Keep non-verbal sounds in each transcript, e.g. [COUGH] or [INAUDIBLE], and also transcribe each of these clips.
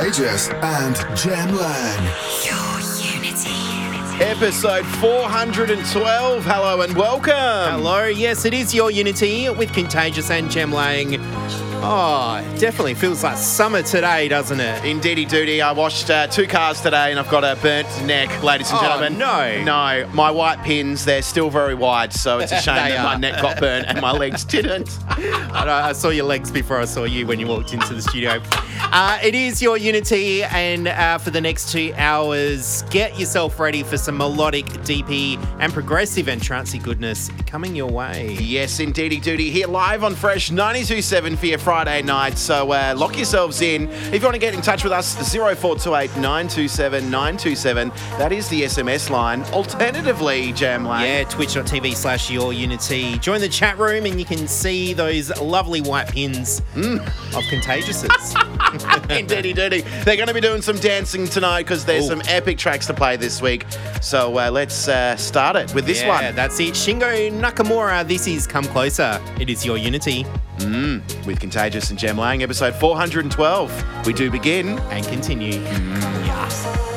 Contagious and Jem Lang. Your Unity. Episode 412. Hello and welcome. Hello, yes, it is your Unity with Contagious and Jem Lang. Oh, it definitely feels like summer today, doesn't it? Indeedy doody. I washed uh, two cars today and I've got a burnt neck, ladies and Oh, gentlemen. no. No, my white pins, they're still very wide, so it's a [LAUGHS] shame They that my are. neck got burnt and my legs [LAUGHS] didn't. I, know, I saw your legs before I saw you when you walked into the studio. Uh, it is your Unity, and uh, for the next two hours, get yourself ready for some melodic, DP, and progressive and trancey goodness coming your way. Yes, indeedy doody. Here live on Fresh 92.7 for your Friday night. So uh, lock yourselves in. If you want to get in touch with us, 0428 927 927. That is the SMS line. Alternatively, Jem Lang. Yeah, twitch.tv slash your unity. Join the chat room and you can see those lovely white pins of Contagiouses. [LAUGHS] [LAUGHS] Indeedy doody. They're going to be doing some dancing tonight because there's Ooh. some epic tracks to play this week. So uh, let's uh, start it with this yeah, one that's it. Shingo Nakamura, this is Come Closer. It is your unity Mm. with Contagious and Jem Lang, episode 412. We do begin. and continue. Mm. This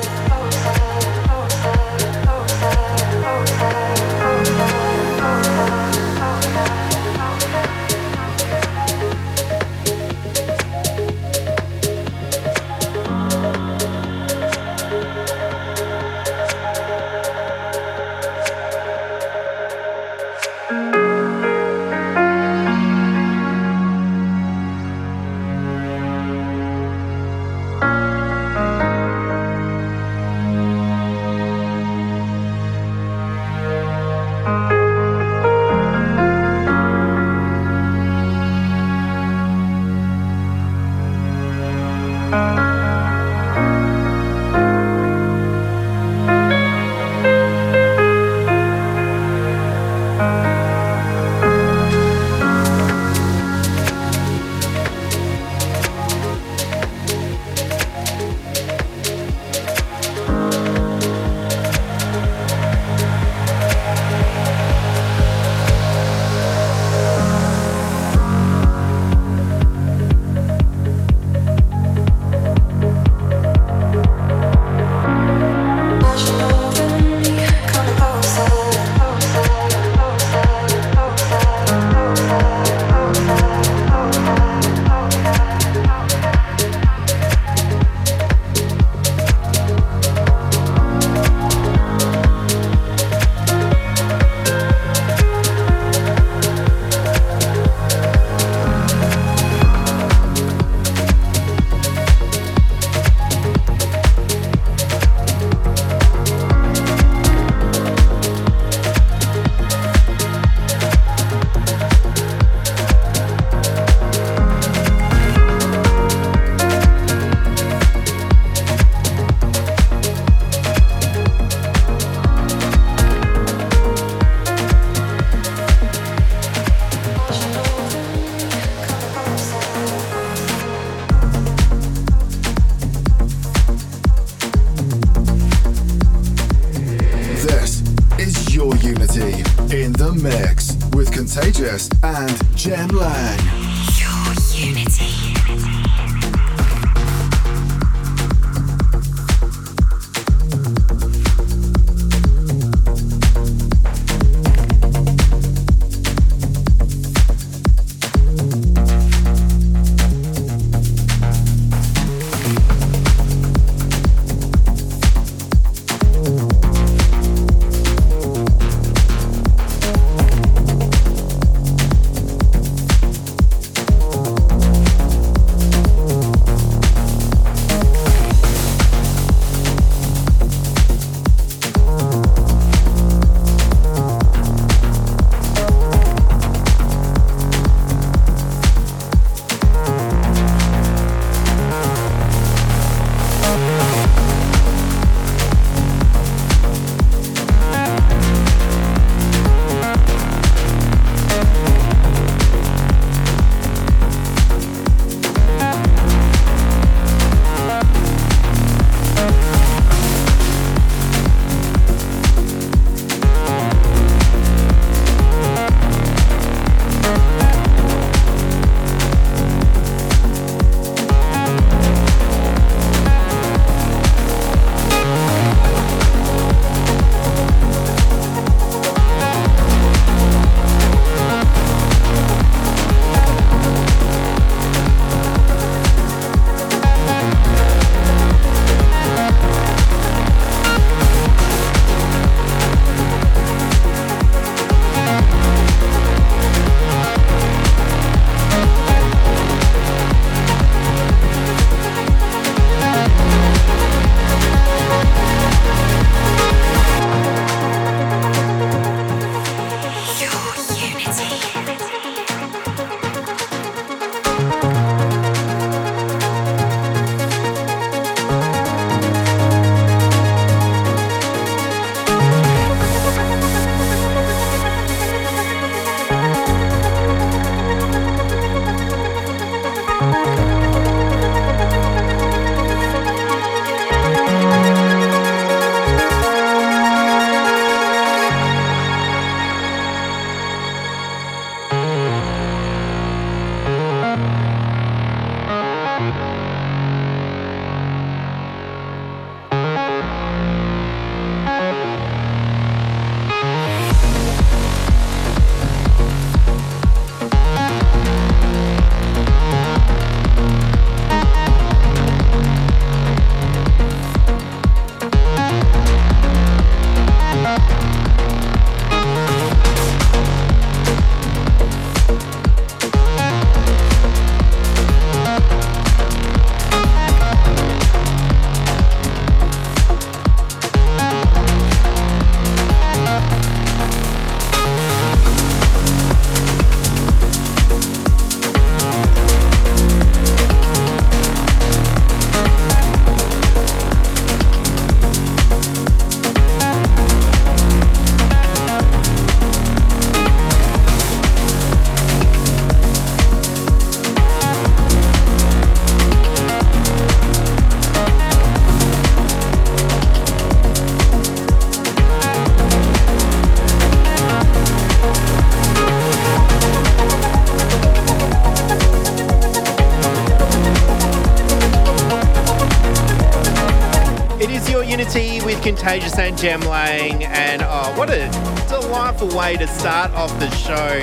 Jem Lang. And oh, what a delightful way to start off the show.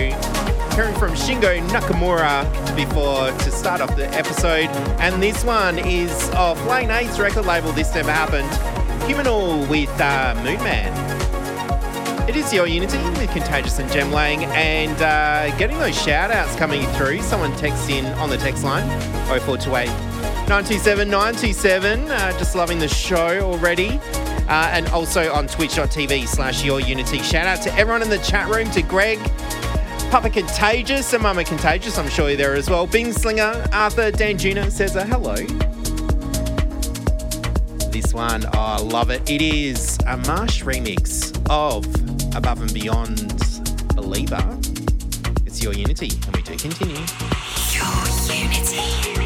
Hearing from Shingo Nakamura before to start off the episode. And this one is off Lane 8's record label, This Never Happened. Huminal with uh, Moonman. It is your Unity with Contagious and Jem Lang, and uh, getting those shout outs coming through. Someone texts in on the text line 0428 927 927. Uh, just loving the show already. Uh, and also on twitch.tv slash your unity. Shout out to everyone in the chat room, to Greg, Papa Contagious, and Mama Contagious, I'm sure you're there as well. Bing Slinger, Arthur, Dan Juno says a hello. This one, oh, I love it. It is a Marsh remix of Above and Beyond Believer. It's your Unity, and we do continue. Your Unity.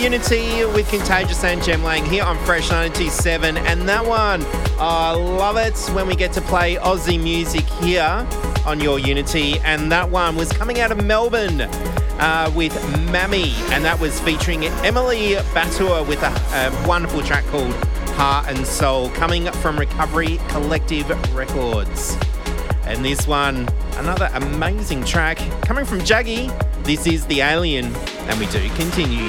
Unity with Contagious and Jem Lang here on Fresh 97. And that one, I love it when we get to play Aussie music here on Your Unity. And that one was coming out of Melbourne uh, with Mami. And that was featuring Emile Battour with a, a wonderful track called Heart and Soul coming from Recovery Collective Records. And this one, another amazing track coming from Jaggy. This is The Alien, and we do continue.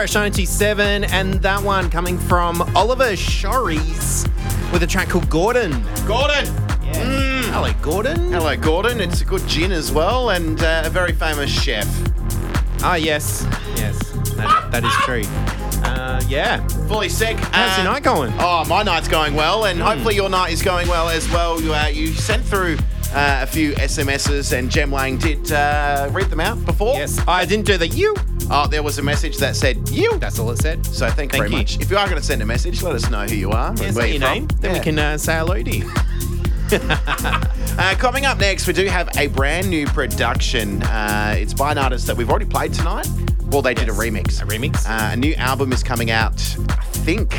Fresh 97, and that one coming from Oliver Schories with a track called Gordon. Gordon. Yes. Hello, Gordon. Hello, Gordon. It's a good gin as well, and uh, a very famous chef. Ah, yes, yes, that, that is true. Uh, yeah, Fully sick. how's your Uh, night going? Oh, my night's going well, and hopefully your night is going well as well. You, uh, you sent through uh, a few SMSs, and Jem Lang did uh, read them out before. Yes, I didn't do the you. Oh, there was a message that said you. That's all it said. So thank, you Thank very you. much. If you are going to send a message, let us know who you are Yeah, and where you're your from. name? Then we can uh, say hello to you. [LAUGHS] Uh, coming up next, we do have a brand new production. Uh, it's by an artist that we've already played tonight. Well, they did a remix. A remix? Uh, a new album is coming out, I think,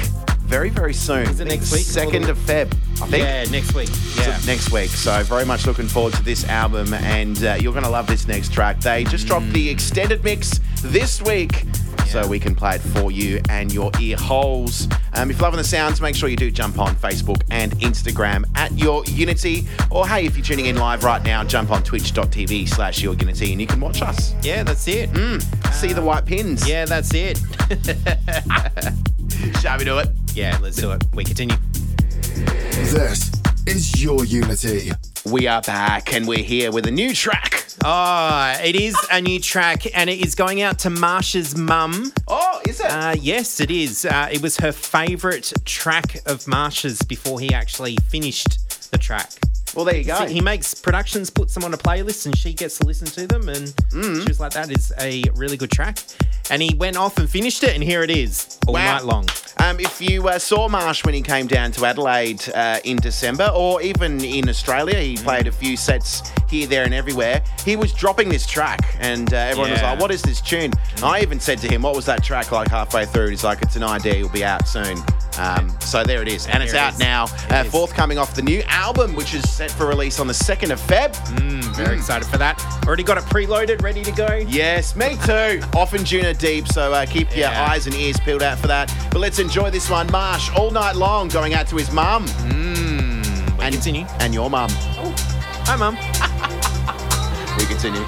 very, very soon. Is it next week? Second of Feb, I think. Yeah, next week. Yeah. So next week. So very much looking forward to this album, and uh, you're going to love this next track. They just dropped the extended mix this week. So Mm. We can play it for you and your ear holes. Um, if you're loving the sounds, make sure you do jump on Facebook and Instagram at Your Unity. Or hey, if you're tuning in live right now, jump on twitch.tv slash Your Unity and you can watch us. yeah, that's it. See the white pins. Yeah, that's it. [LAUGHS] Shall we do it? Yeah, let's do it. We continue. This is Your Unity. We are back and we're here with a new track. Oh, it is a new track, and it is going out to Marsh's mum. Oh, is it? Uh, yes, it is. Uh, it was her favourite track of Marsh's before he actually finished the track. Well, there you go. He makes productions, puts them on a playlist, and she gets to listen to them. And Mm. she was like, "That is a really good track." And he went off and finished it, and here it is all Wow. night long. Um, if you uh, saw Marsh when he came down to Adelaide uh, in December, or even in Australia, he Mm. played a few sets here, there, and everywhere. He was dropping this track, and uh, everyone was like, "What is this tune?" And I even said to him, "What was that track like?" Halfway through, he's like, "It's an idea. It'll be out soon." Um, so there it is, and it's There it out is. now, It uh, forthcoming off the new album, which is set for release on the second of Feb. Mm, very excited for that. Already got it preloaded, ready to go. Yes, me too. [LAUGHS] Off Anjunadeep, so uh, keep your eyes and ears peeled out for that. But let's enjoy this one. Marsh, all night long, going out to his mum Mm, and continue. and your mum. Hi, mum. [LAUGHS] We continue.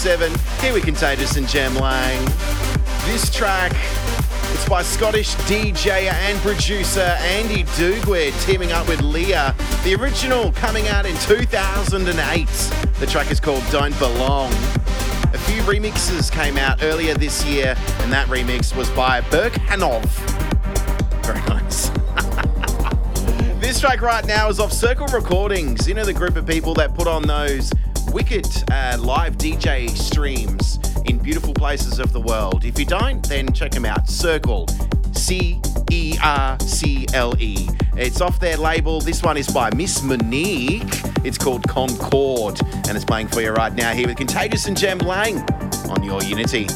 92.7. Here with Contagious and Jem Lang. This track, it's by Scottish DJ and producer Andy Duguid teaming up with Leah. The original coming out in 2008. The track is called Don't Belong. A few remixes came out earlier this year, and that remix was by Burkhanov. Very nice. [LAUGHS] This track right now is off Cercle Recordings. You know, the group of people that put on those wicked uh, live DJ streams in beautiful places of the world. If you don't, then check them out. Circle. C E R C L E. It's off their label. This one is by Miss Monique. It's called Concorde, and it's playing for you right now here with Contagious and Jem Lang on your Unity.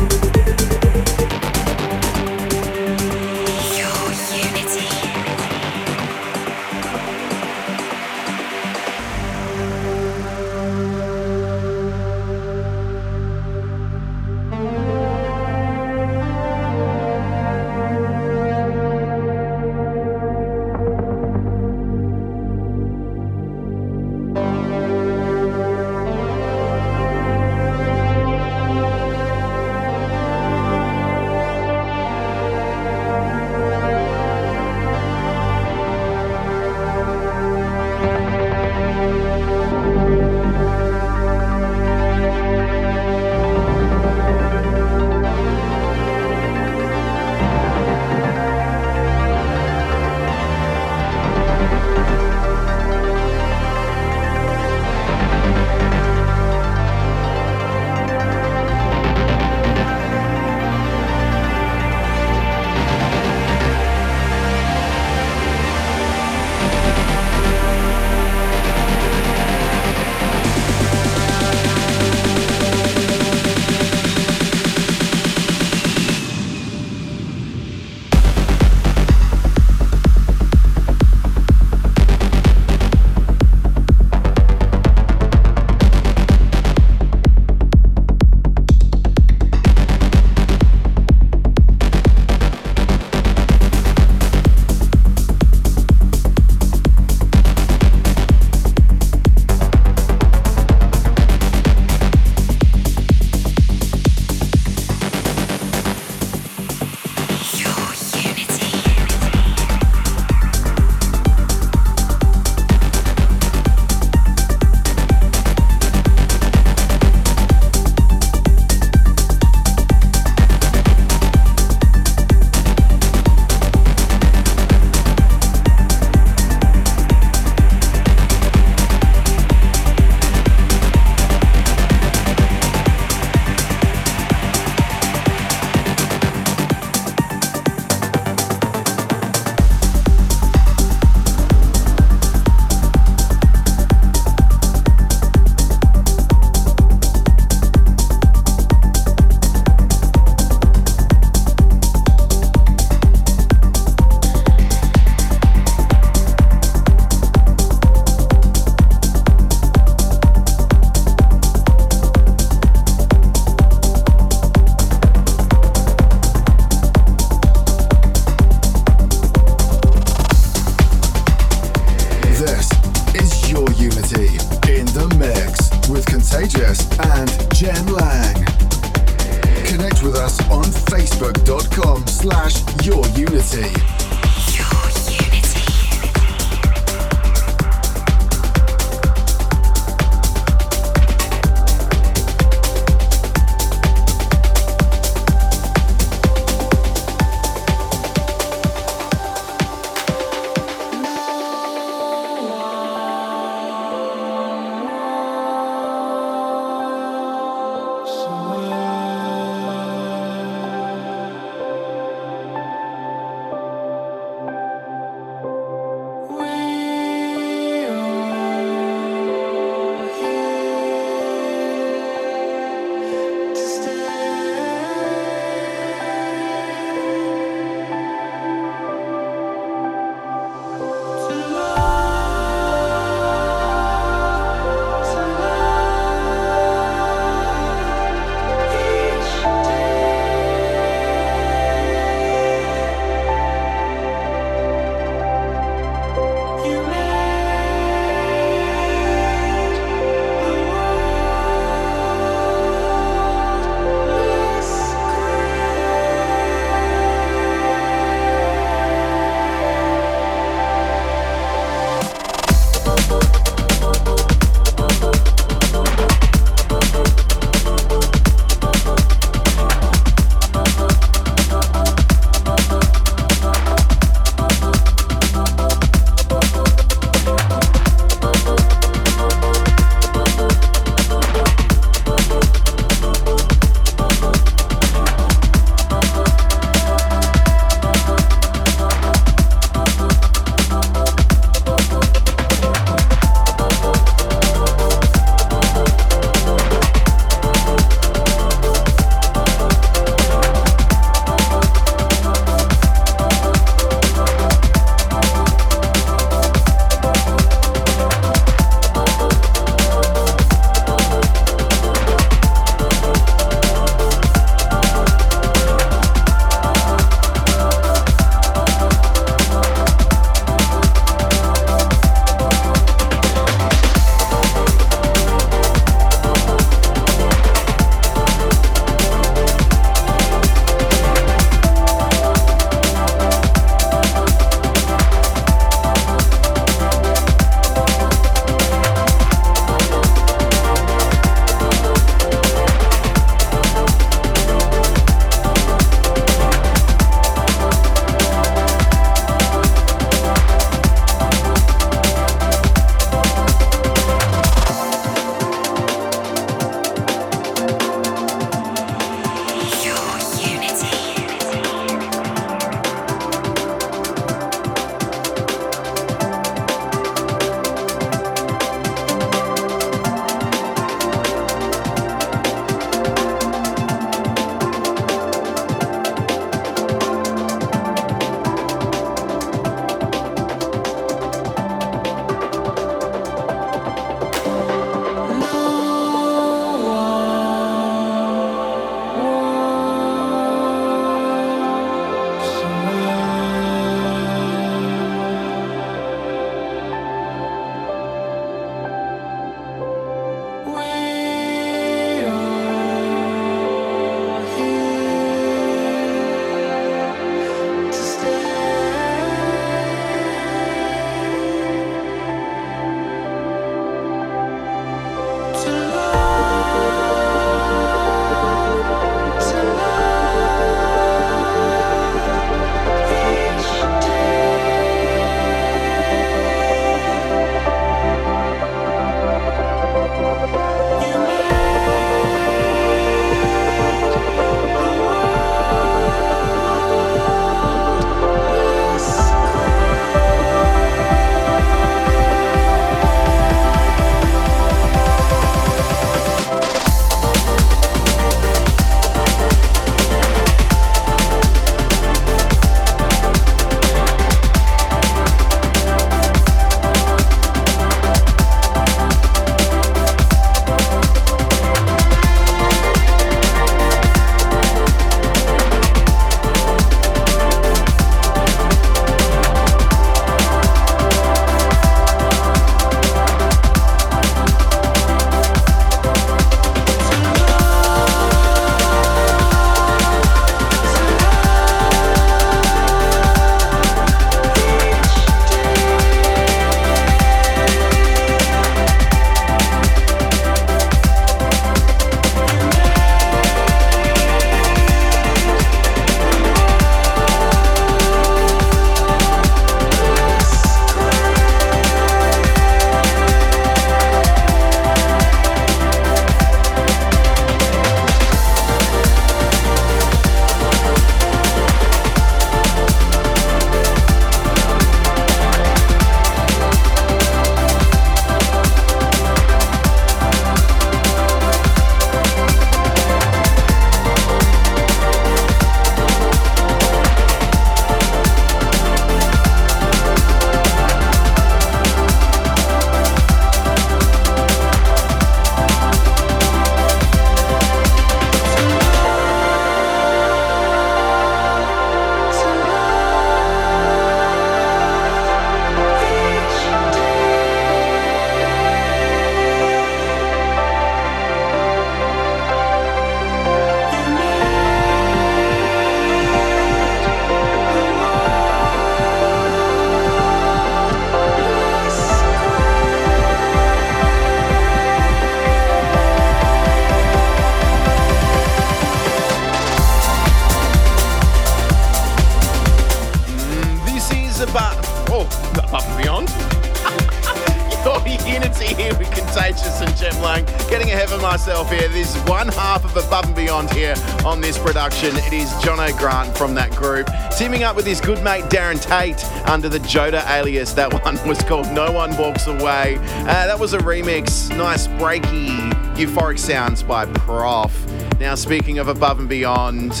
Up with his good mate Darren Tate under the Joda alias. That [LAUGHS] one was called No One Walks Away. Uh, that was a remix. Nice breaky, euphoric sounds by PROFF. Now, speaking of Above and Beyond,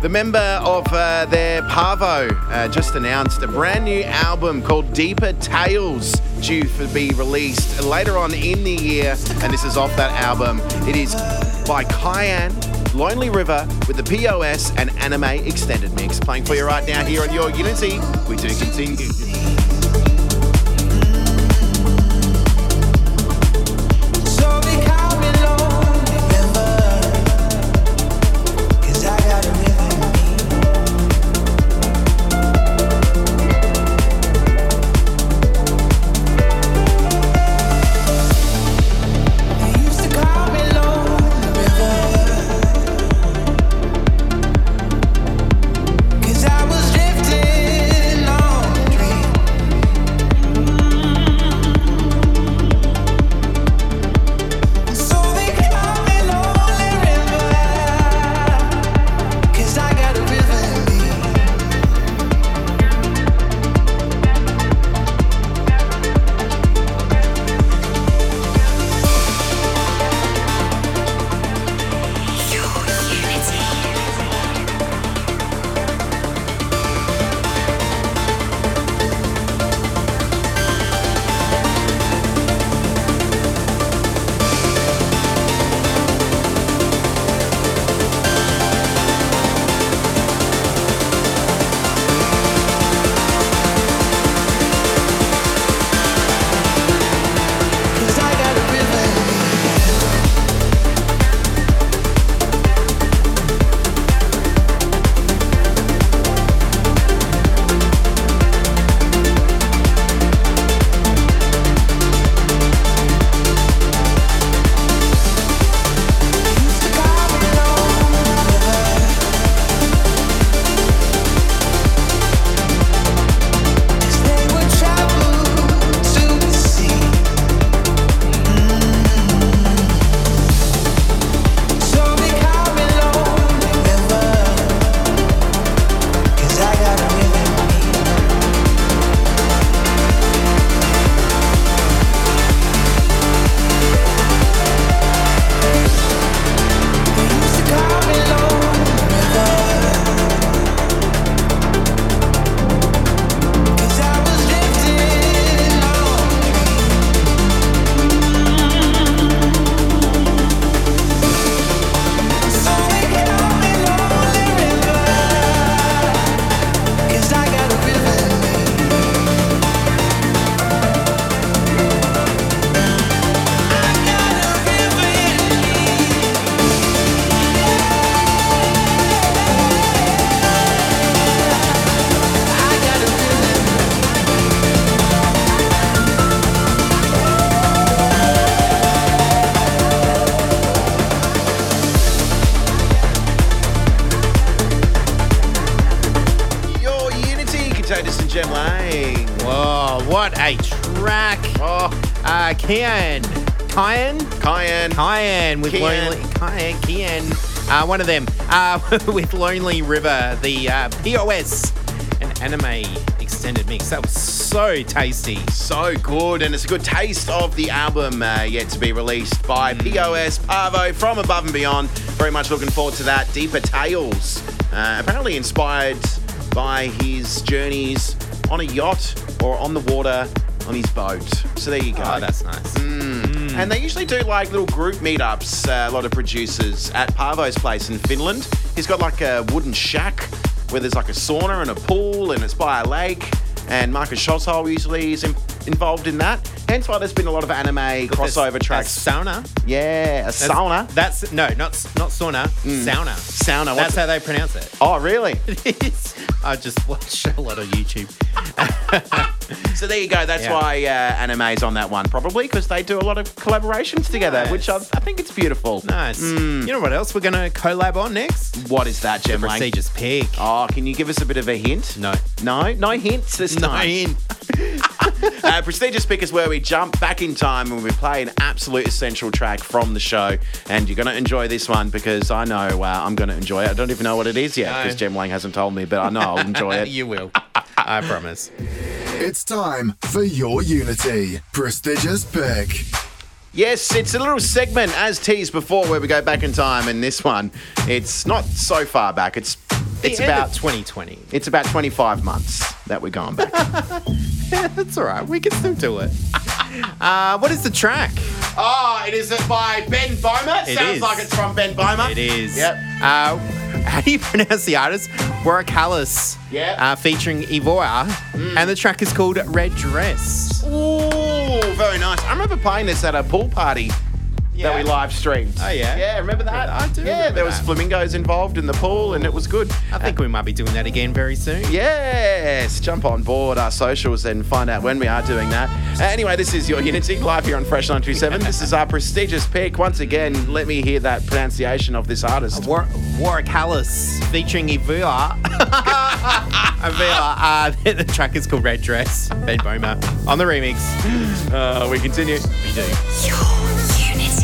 the member of uh, their Paavo uh, just announced a brand new album called Deeper Tales, due to be released later on in the year. And this is off that album. It is by Kyan, Lonely River, with the POS and aname Extended Mix. Playing for you right now here on Your Unity. We do continue. With Kian. Lonely. Kian, Kian. Uh, one of them. Uh, [LAUGHS] with Lonely River, the uh, POS and aname Extended Mix. That was so tasty. So good, and it's a good taste of the album uh, yet to be released by POS Paavo from Above and Beyond. Very much looking forward to that. Deeper Tales, uh, apparently inspired by his journeys on a yacht or on the water on his boat. So there you go. Oh, that's nice. And they usually do like little group meetups, uh, a lot of producers at Paavo's place in Finland. He's got like a wooden shack where there's like a sauna and a pool and it's by a lake. And Marcus Schotzhol usually is in- involved in that. Hence why there's been a lot of aname crossover tracks. there's Sauna. yeah, a That's- sauna. That's no, not not sauna. Sauna. Sauna. That's how they pronounce it. oh, really? [LAUGHS] I just watch a lot of YouTube. [LAUGHS] So there you go. That's Yeah. why uh, aname's on that one, probably because they do a lot of collaborations together, Nice. which I, I think it's beautiful. Nice. You know what else we're going to collab on next? What is that, Jem Lang? Prestigious Pig. Oh, can you give us a bit of a hint? No. No, no hints this No time. hint. [LAUGHS] uh, prestigious pick is where we jump back in time and we play an absolute essential track from the show. And you're going to enjoy this one because I know uh, I'm going to enjoy it. I don't even know what it is yet No. because Jem Lang hasn't told me, but I know I'll enjoy [LAUGHS] it. you will. [LAUGHS] I promise. It's time for your Unity. Prestigious pick. Yes, it's a little segment as teased before where we go back in time. And this one, it's not so far back. It's it's The end about of 2020. it's about 25 months that we're going back. [LAUGHS] That's all right. We can still do it. [LAUGHS] Uh, what is the track? oh, it is by Ben Bohmer. It Sounds is. like it's from Ben Bohmer. It is. Yep. Uh, how do you [LAUGHS] pronounce the artist? Warakalis. Yep. Uh, featuring Evora. And the track is called Red Dress. Ooh, very nice. I remember playing this at a pool party that we live streamed. Oh, yeah? Yeah, remember that? I do Yeah, remember there was flamingos involved in the pool and it was good. I think we might be doing that again very soon. Yes, jump on board our socials and find out when we are doing that. Uh, anyway, this is your Unity live here on Fresh 927. this is our prestigious pick. Once again, let me hear that pronunciation of this artist. War- Warakalis featuring Evora. Evora. [LAUGHS] Uh, [LAUGHS] the track is called Red Dress. Ben Bohmer on the remix. Uh, we continue. We do. Your Unity.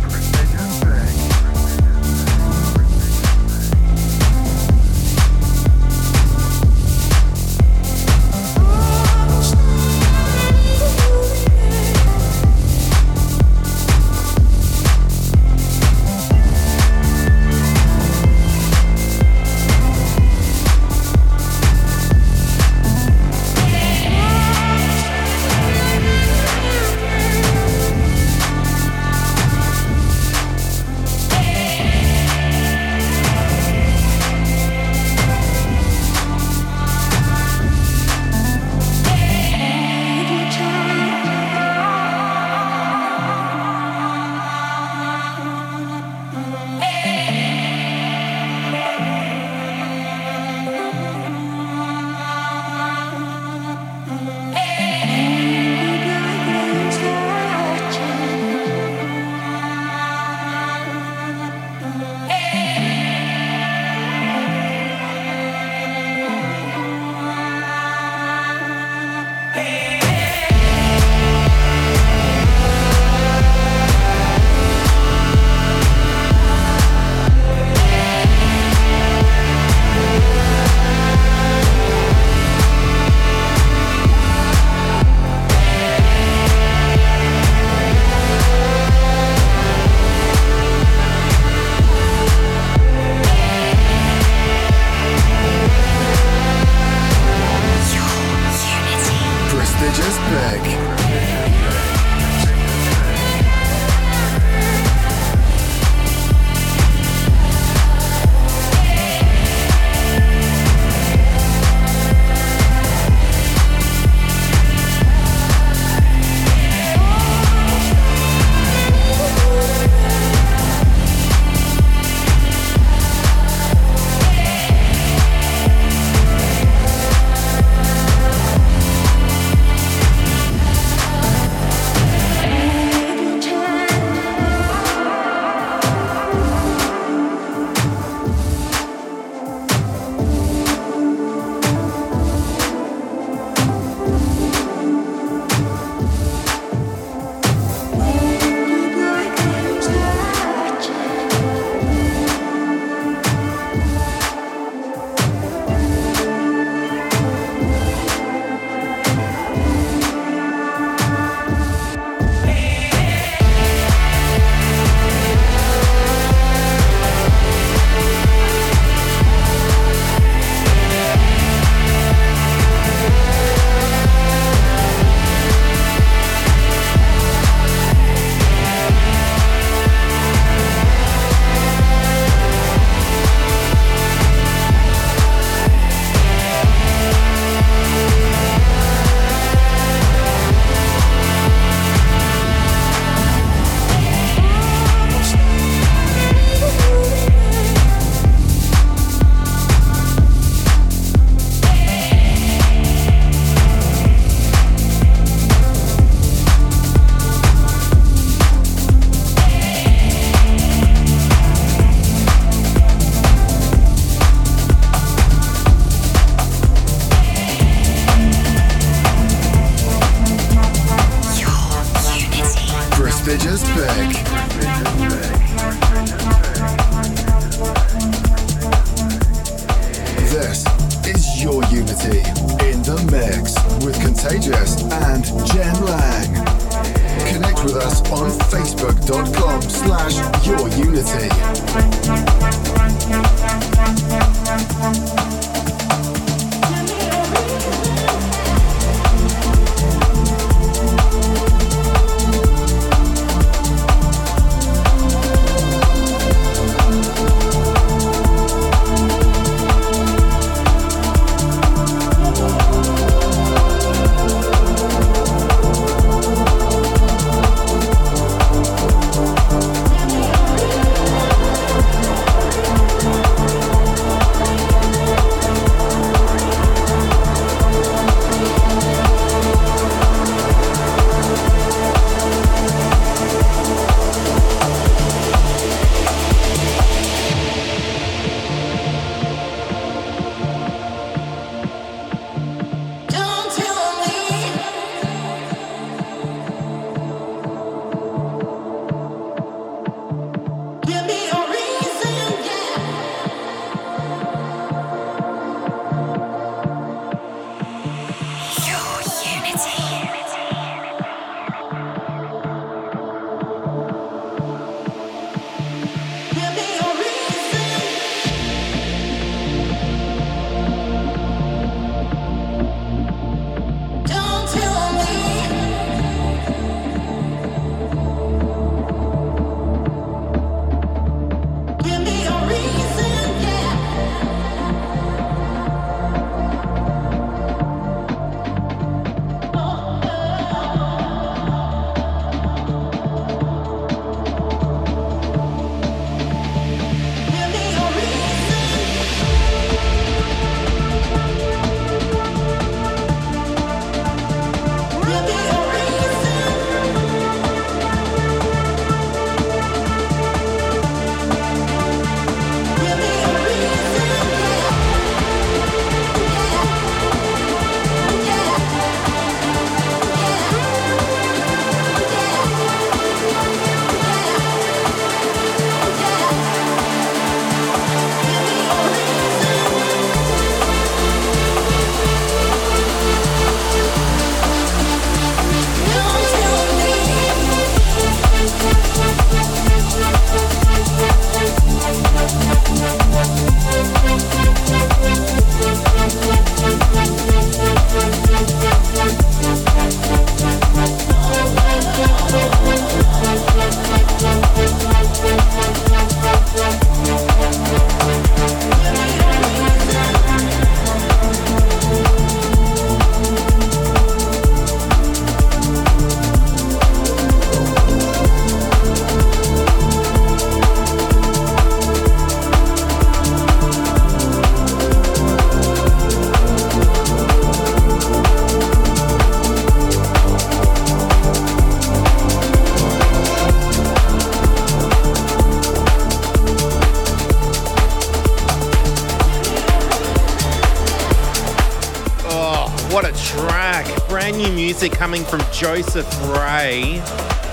Joseph Ray.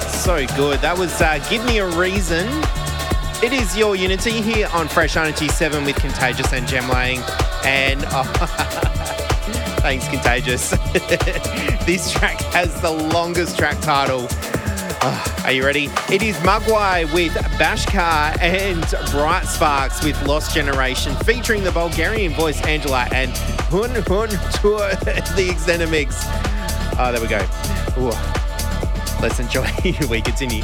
So good. That was uh, Give Me a Reason. It is your Unity here on Fresh Energy 7 with Contagious and Jem Lang. And oh, [LAUGHS] thanks, Contagious. [LAUGHS] this track has the longest track title. Ah, are you ready? It is MOGUAI with Bhaskar and Bright Sparks with Lost Generation, featuring the Bulgarian voice Angela and Hun Hun Tour, [LAUGHS] the extended mix. Oh, there we go. Ooh. Let's enjoy. [LAUGHS] we continue.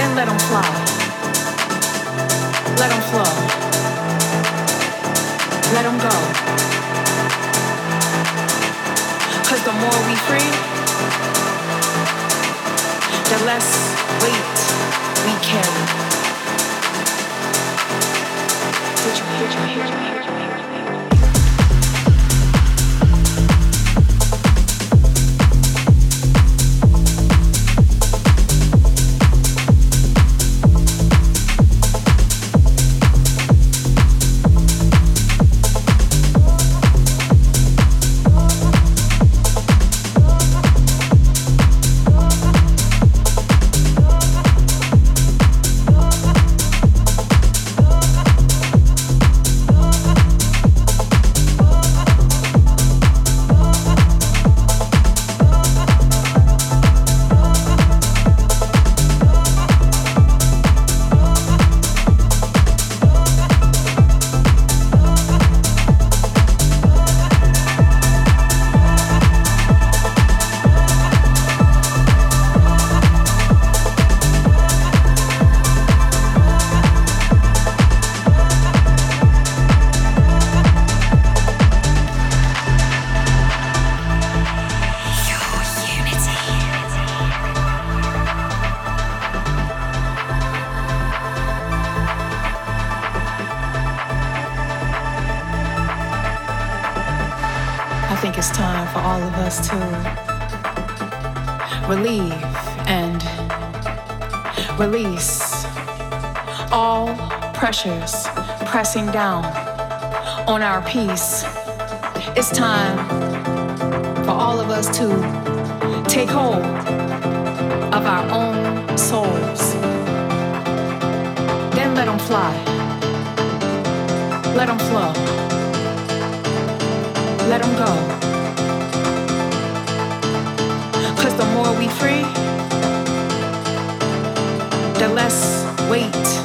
Then let them fly. Let them flow. Let them go. Cause the more we free, the less weight we carry. You, you, you, down on our peace. It's time for all of us to take hold of our own souls. Then let them fly. Let them flow. Let them go. Cause the more we free, the less weight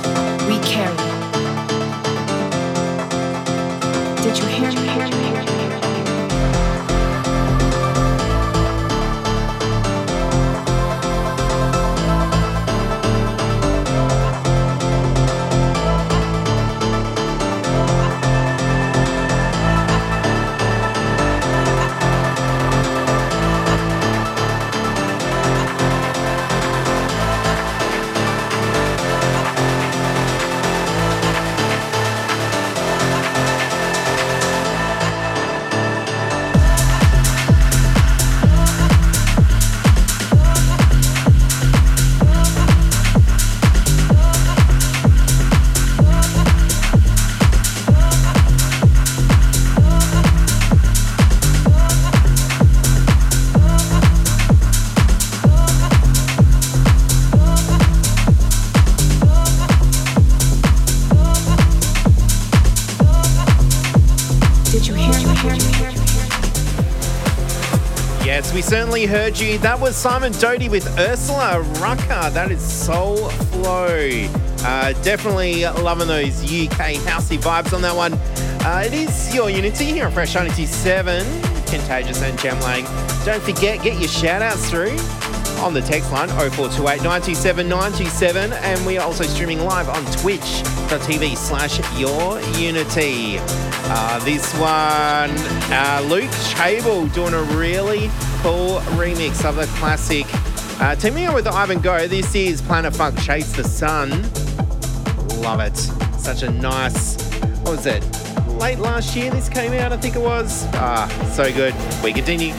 Heard you. That was Simon Doty with Ursula Rucker. That is Soul Flow. Uh, definitely loving those UK housey vibes on that one. Uh, it is your Unity here on Fresh 97, Contagious and Jem Lang. Don't forget, get your shout outs through on the text line 0428 927 927. And we are also streaming live on twitch.tv slash your Unity. Uh, this one, uh, Luke Chable doing a really remix of the classic. Uh, teaming up with Ivan Gough, this is Planet Funk Chase the Sun. Love it. Such a nice, what was it? Late last year this came out, I think it was. Ah, so good. We continue.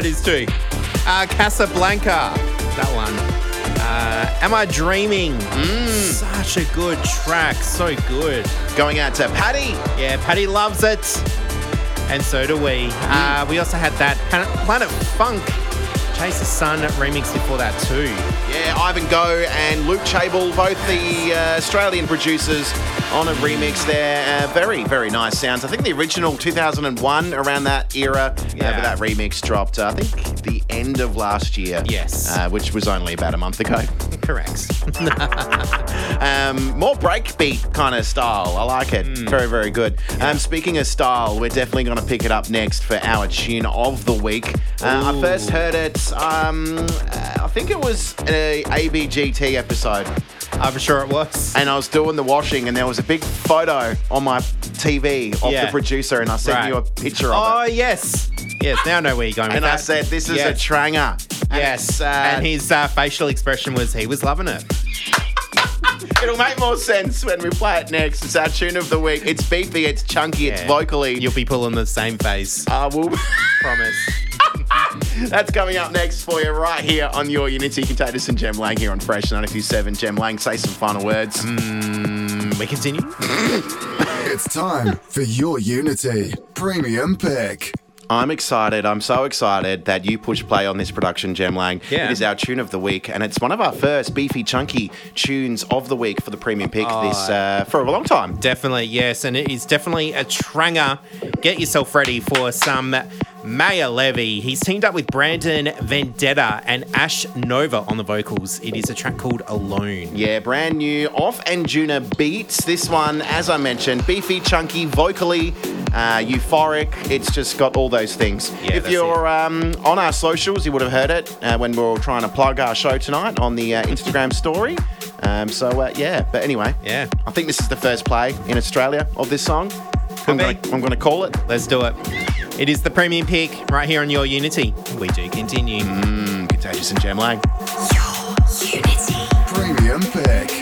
It is too. Uh, Kasablanca, that one. Uh, Am I Dreaming? Such a good track, so good. Going out to Paddy. Yeah, Patty loves it, and so do we. Uh, we also had that Planet Funk, Chase the Sun remix before that too. Yeah, Ivan Gough and Luke Chable, both the uh, Australian producers on a remix there. Uh, very, very nice sounds. I think the original 2001, around that era, uh, Yeah. but that remix dropped, uh, I think, the end of last year. Yes. Uh, which was only about a month ago. [LAUGHS] Correct. [LAUGHS] Um, more breakbeat kind of style. I like it. Very, very good. Um, speaking of style, we're definitely going to pick it up next for our tune of the week. Uh, I first heard it, um, uh, I think it was a ABGT episode. I'm sure it was. And I was doing the washing, and there was a big photo on my TV of Yeah. the producer, and I sent Right. you a picture Oh of it. Oh yes, yes. Now I know where you're going. with And I that. said, "This is Yes. a tranger." And Yes, and his uh, facial expression was he was loving it. [LAUGHS] It'll make more sense when we play it next. It's our tune of the week. It's beefy, it's chunky, it's Yeah. vocally. You'll be pulling the same face. Uh, we'll Promise. [LAUGHS] That's coming up next for you right here on your Unity Contagious and Jem Lang here on Fresh 927. Jem Lang, say some final words. Mm, we continue. [LAUGHS] It's time for your Unity Premium Pick. I'm excited. I'm so excited that you push play on this production, Jem Lang. Yeah. It is our tune of the week, and it's one of our first beefy, chunky tunes of the week for the premium pick Oh. this uh, for a long time. Definitely, yes, and it is definitely a tranger. Get yourself ready for some Maor Levi. He's teamed up with Brandon Vendetta and Ash Nova on the vocals. It is a track called Alone. Yeah, brand new off and Juna beats. This one, as I mentioned, beefy, chunky, vocally, uh, euphoric. It's just got all those things. Yeah, if you're um, on our socials, you would have heard it uh, when we were trying to plug our show tonight on the uh, Instagram story. Um, so uh, yeah, but anyway, Yeah. I think this is the first play in Australia of this song. I'm gonna, I'm gonna call it. Let's do it. It is the premium pick right here on your Unity. We do continue. Mm, Contagious and Jem Lang. Your unity. Premium Pick.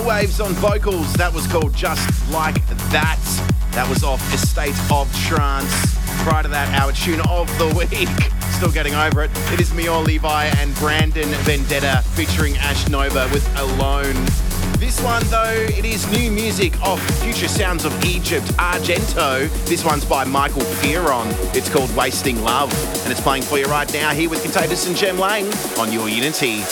Airwaves on vocals. That was called Just Like That. That was off A State of Trance. Prior to that, our tune of the week. [LAUGHS] Still getting over it. It is Maor Levi and Brandon Vendetta featuring Ash Nova with Alone. This one, though, it is new music of Future Sounds of Egypt, Argento. This one's by Michael Fearon. It's called Wasting Love, and it's playing for you right now here with Contagious and Jem Lang on your Unity.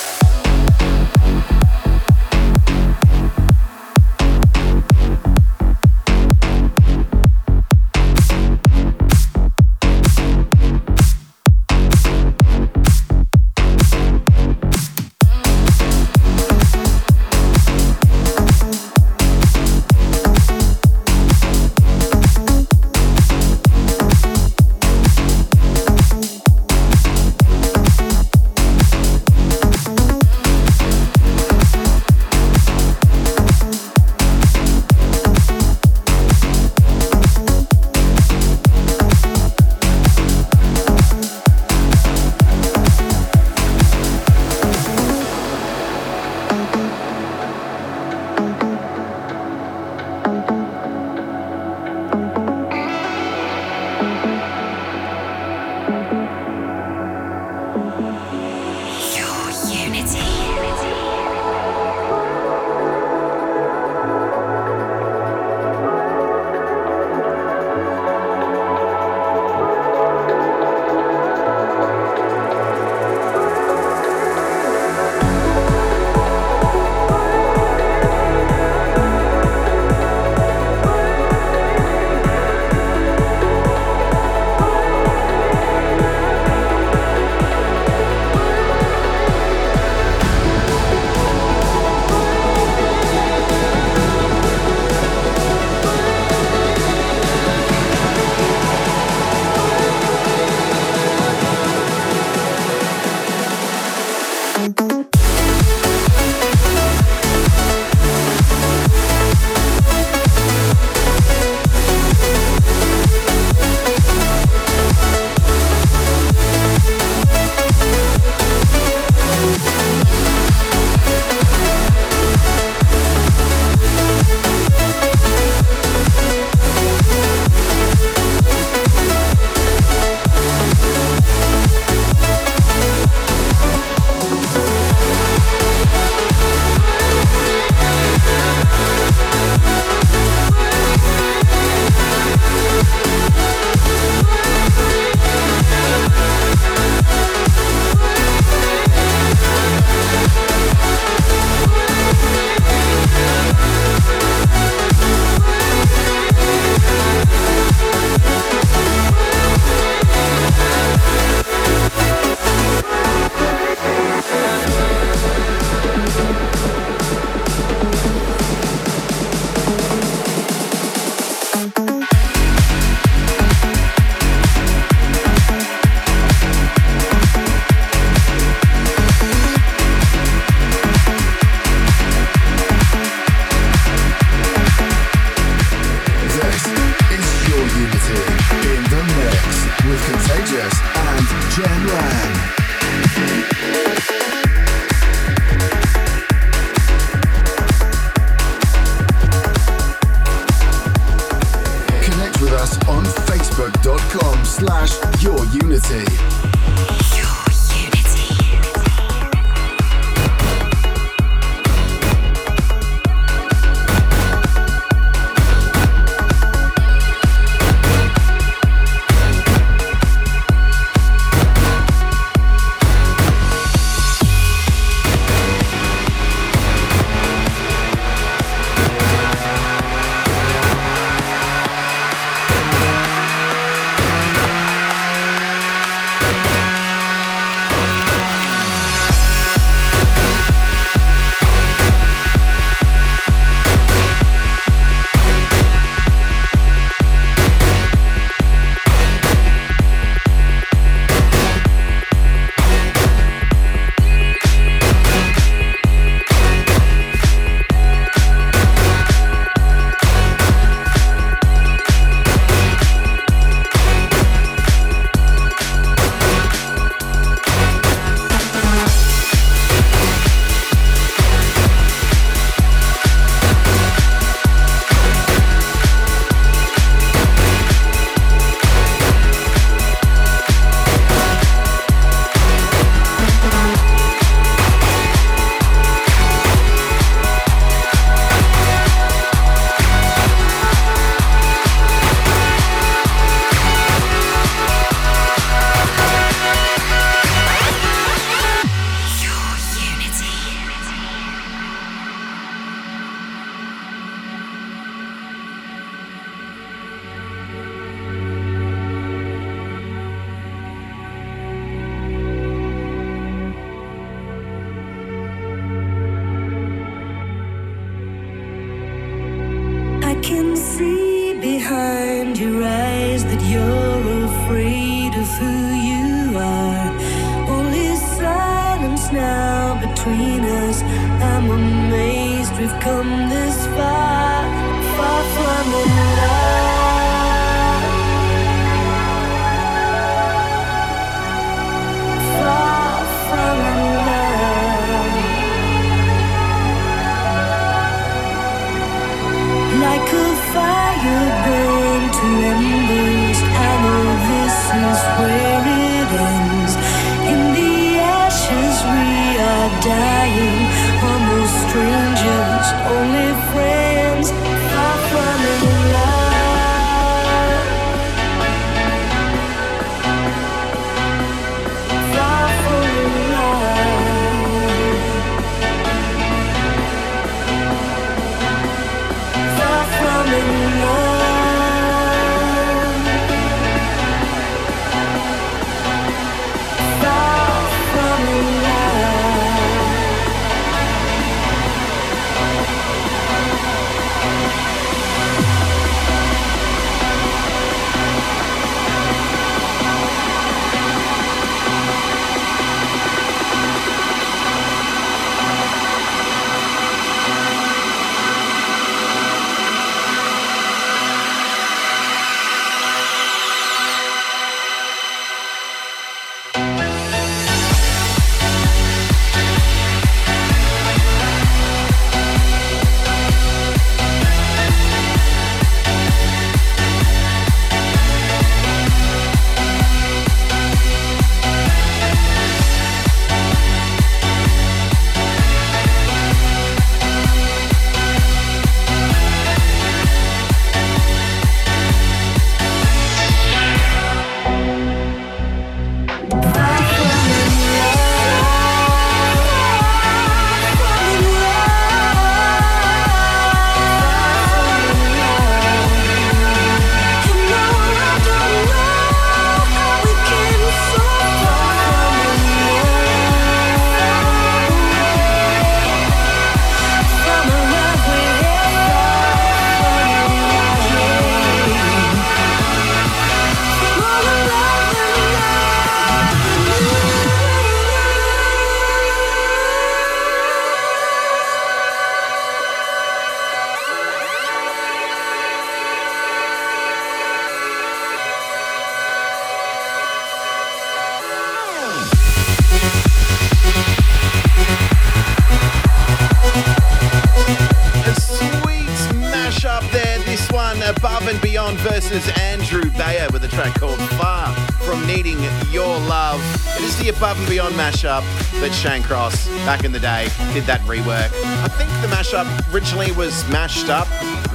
Back in the day, did that rework. I think the mashup originally was mashed up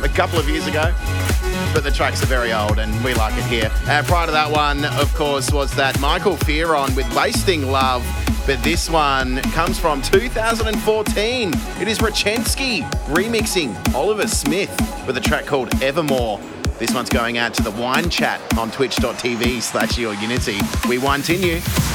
a couple of years ago. But the tracks are very old and we like it here. Uh, prior to that one, of course, was that Michael Fearon with Wasting Love. But this one comes from 2014. It is Wrechiski remixing Oliver Smith with a track called Evermore. This one's going out to the wine chat on twitch.tv slash your unity. We continue. slash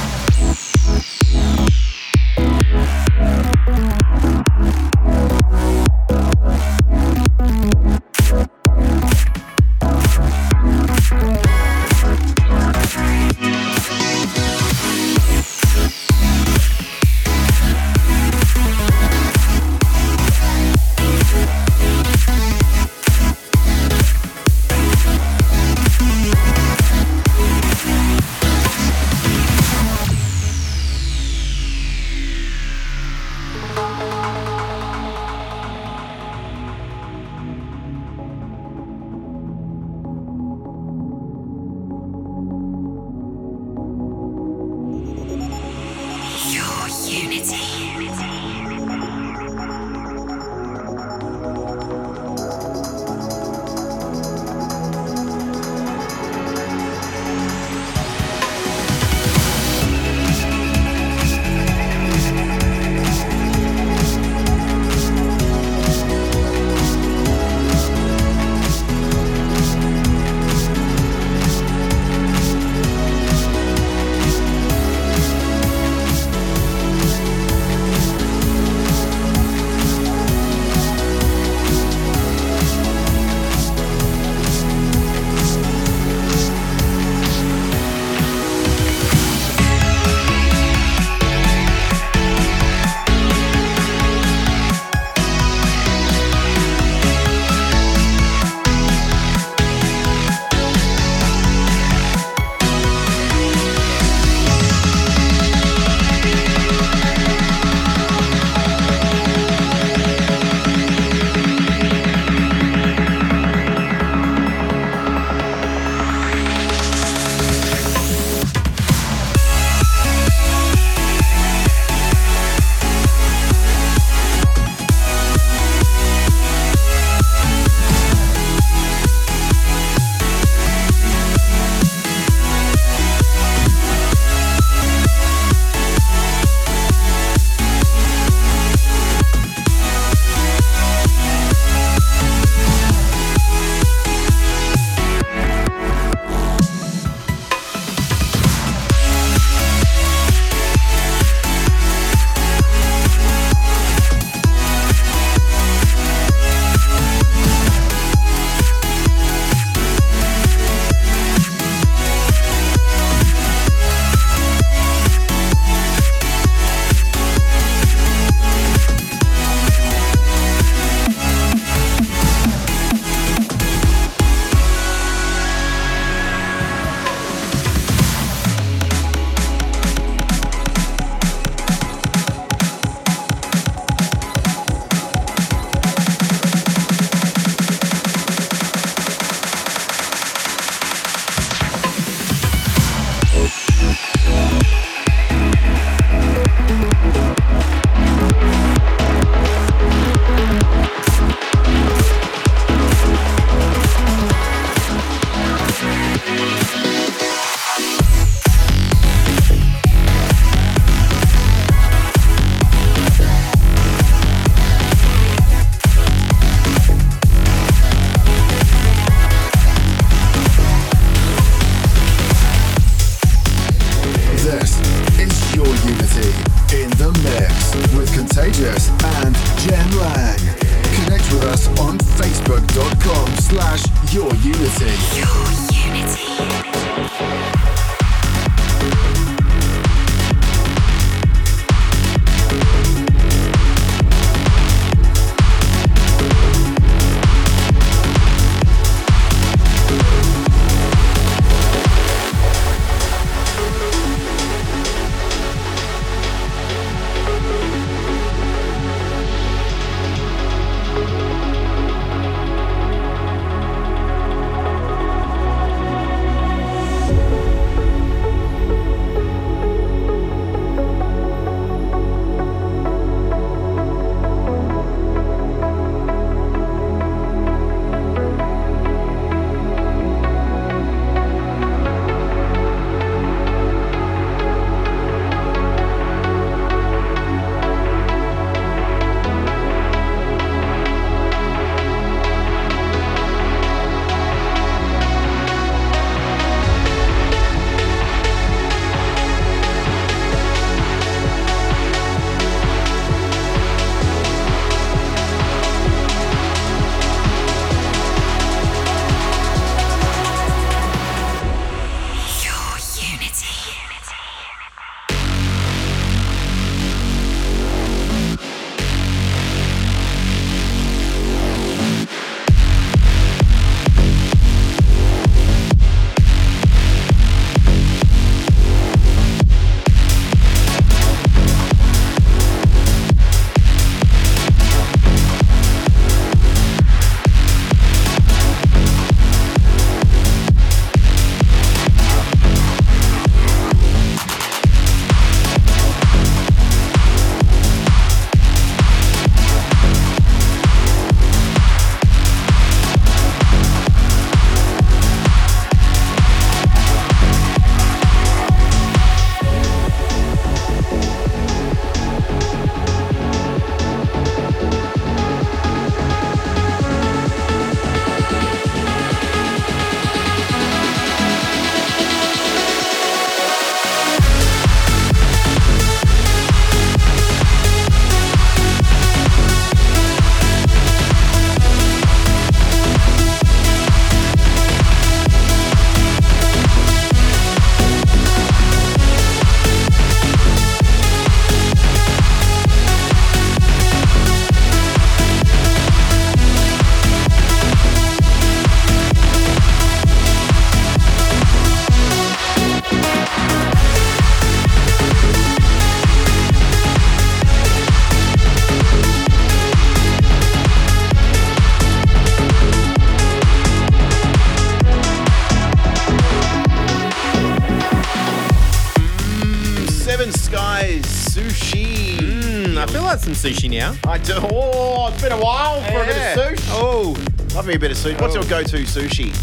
sushi now. I do. Oh, it's been a while for a bit of sushi. Oh, Love me a bit of sushi. What's Oh. your go-to sushi?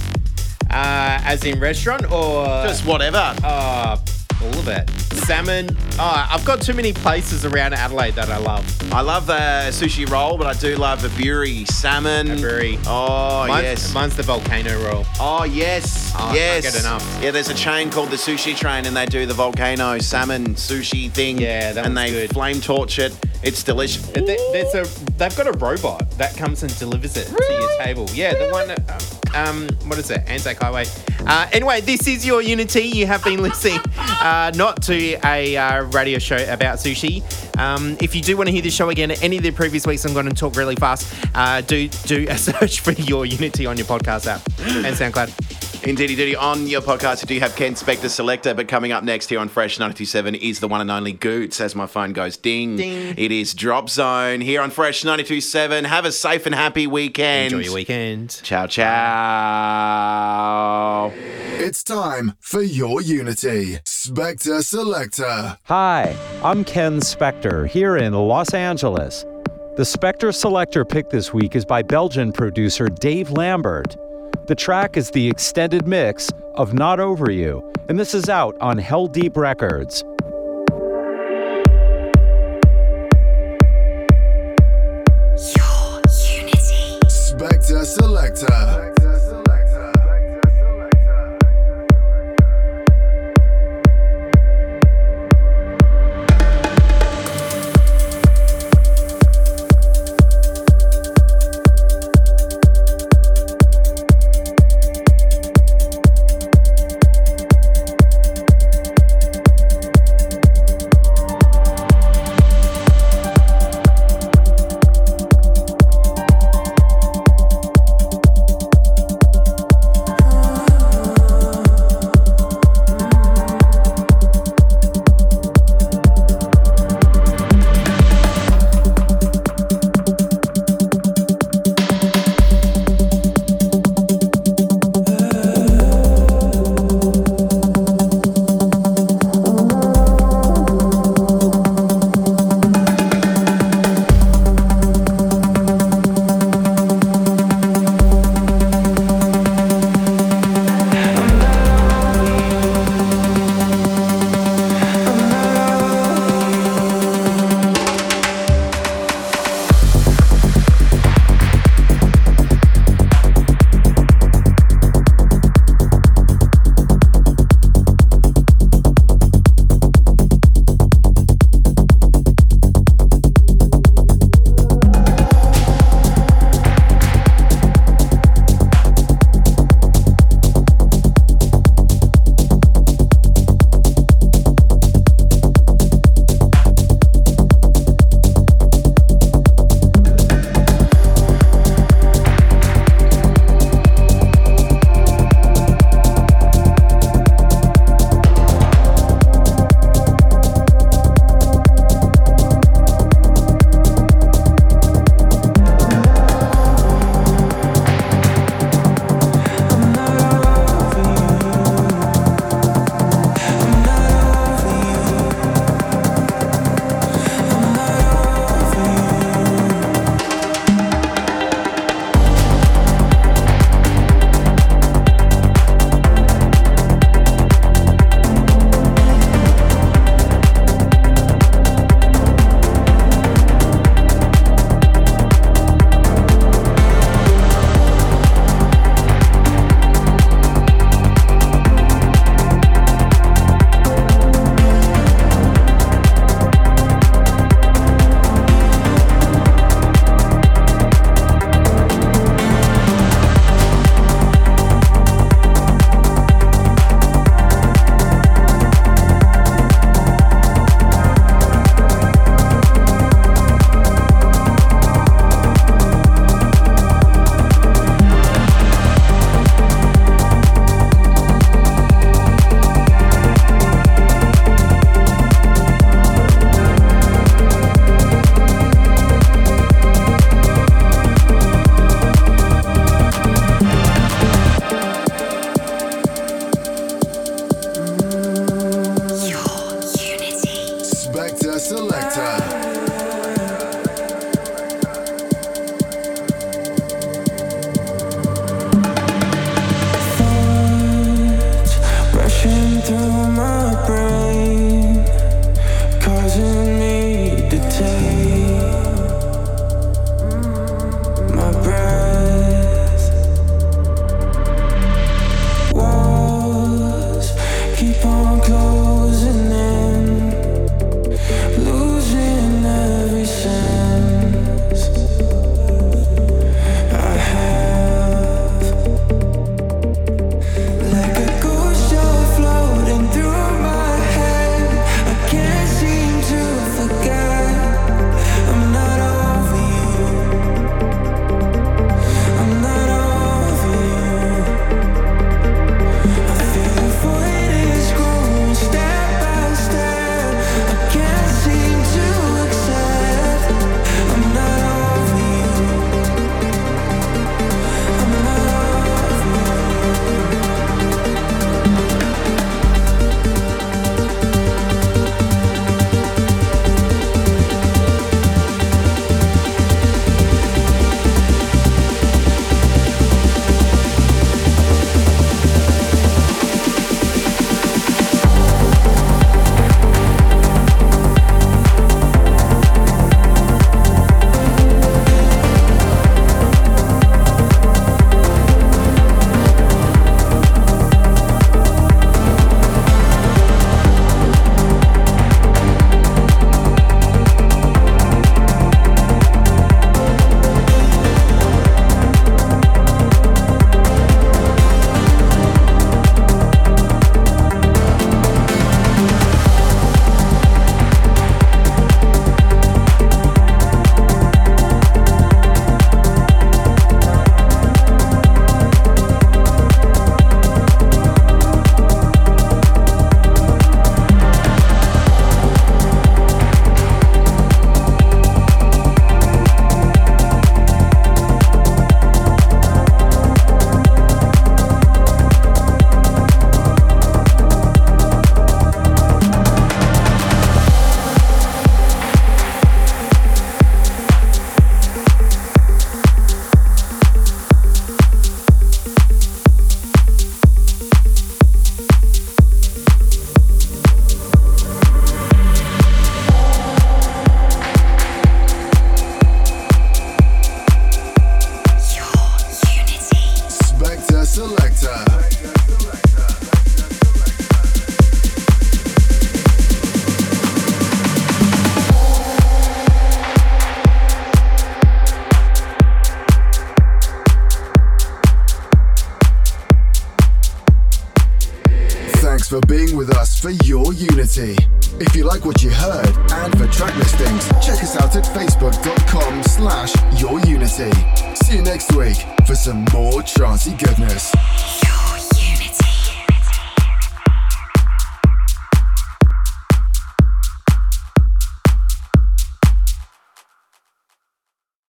uh, as in restaurant or Just whatever. uh, all of it. Salmon. Oh, I've got too many places around Adelaide that I love. I love the sushi roll, but I do love the buri salmon. Buri. Oh mine's, yes. mine's the volcano roll. Oh yes. Oh, I yes. get enough. Yeah, there's a chain called the Sushi Train, and they do the volcano salmon sushi thing. Yeah, that and they good. flame torch it. It's delicious. There- There's a they've got a robot that comes and delivers it to your table. Yeah, the one. that, Um, what is it? Anzac Highway. Uh, anyway, this is your Unity. You have been listening uh, not to a uh, radio show about sushi. Um, if you do want to hear the show again, any of the previous weeks, I'm going to talk really fast. Uh, do do a [LAUGHS] search for your Unity on your podcast app and SoundCloud. Indeedy doody. On your podcast, you do have Ken Spector Selector, but coming up next here on Fresh 927 is the one and only Goots as my phone goes ding. Ding. It is Drop Zone here on Fresh 927. Have a safe and happy weekend. Enjoy your weekend. Ciao, ciao. It's time for your Unity. Spector Selector. Hi, I'm Ken Spector here in Los Angeles. The Spector Selector pick this week is by Belgian producer Dave Lambert. The track is the extended mix of Not Over You, and this is out on Hell Deep Records.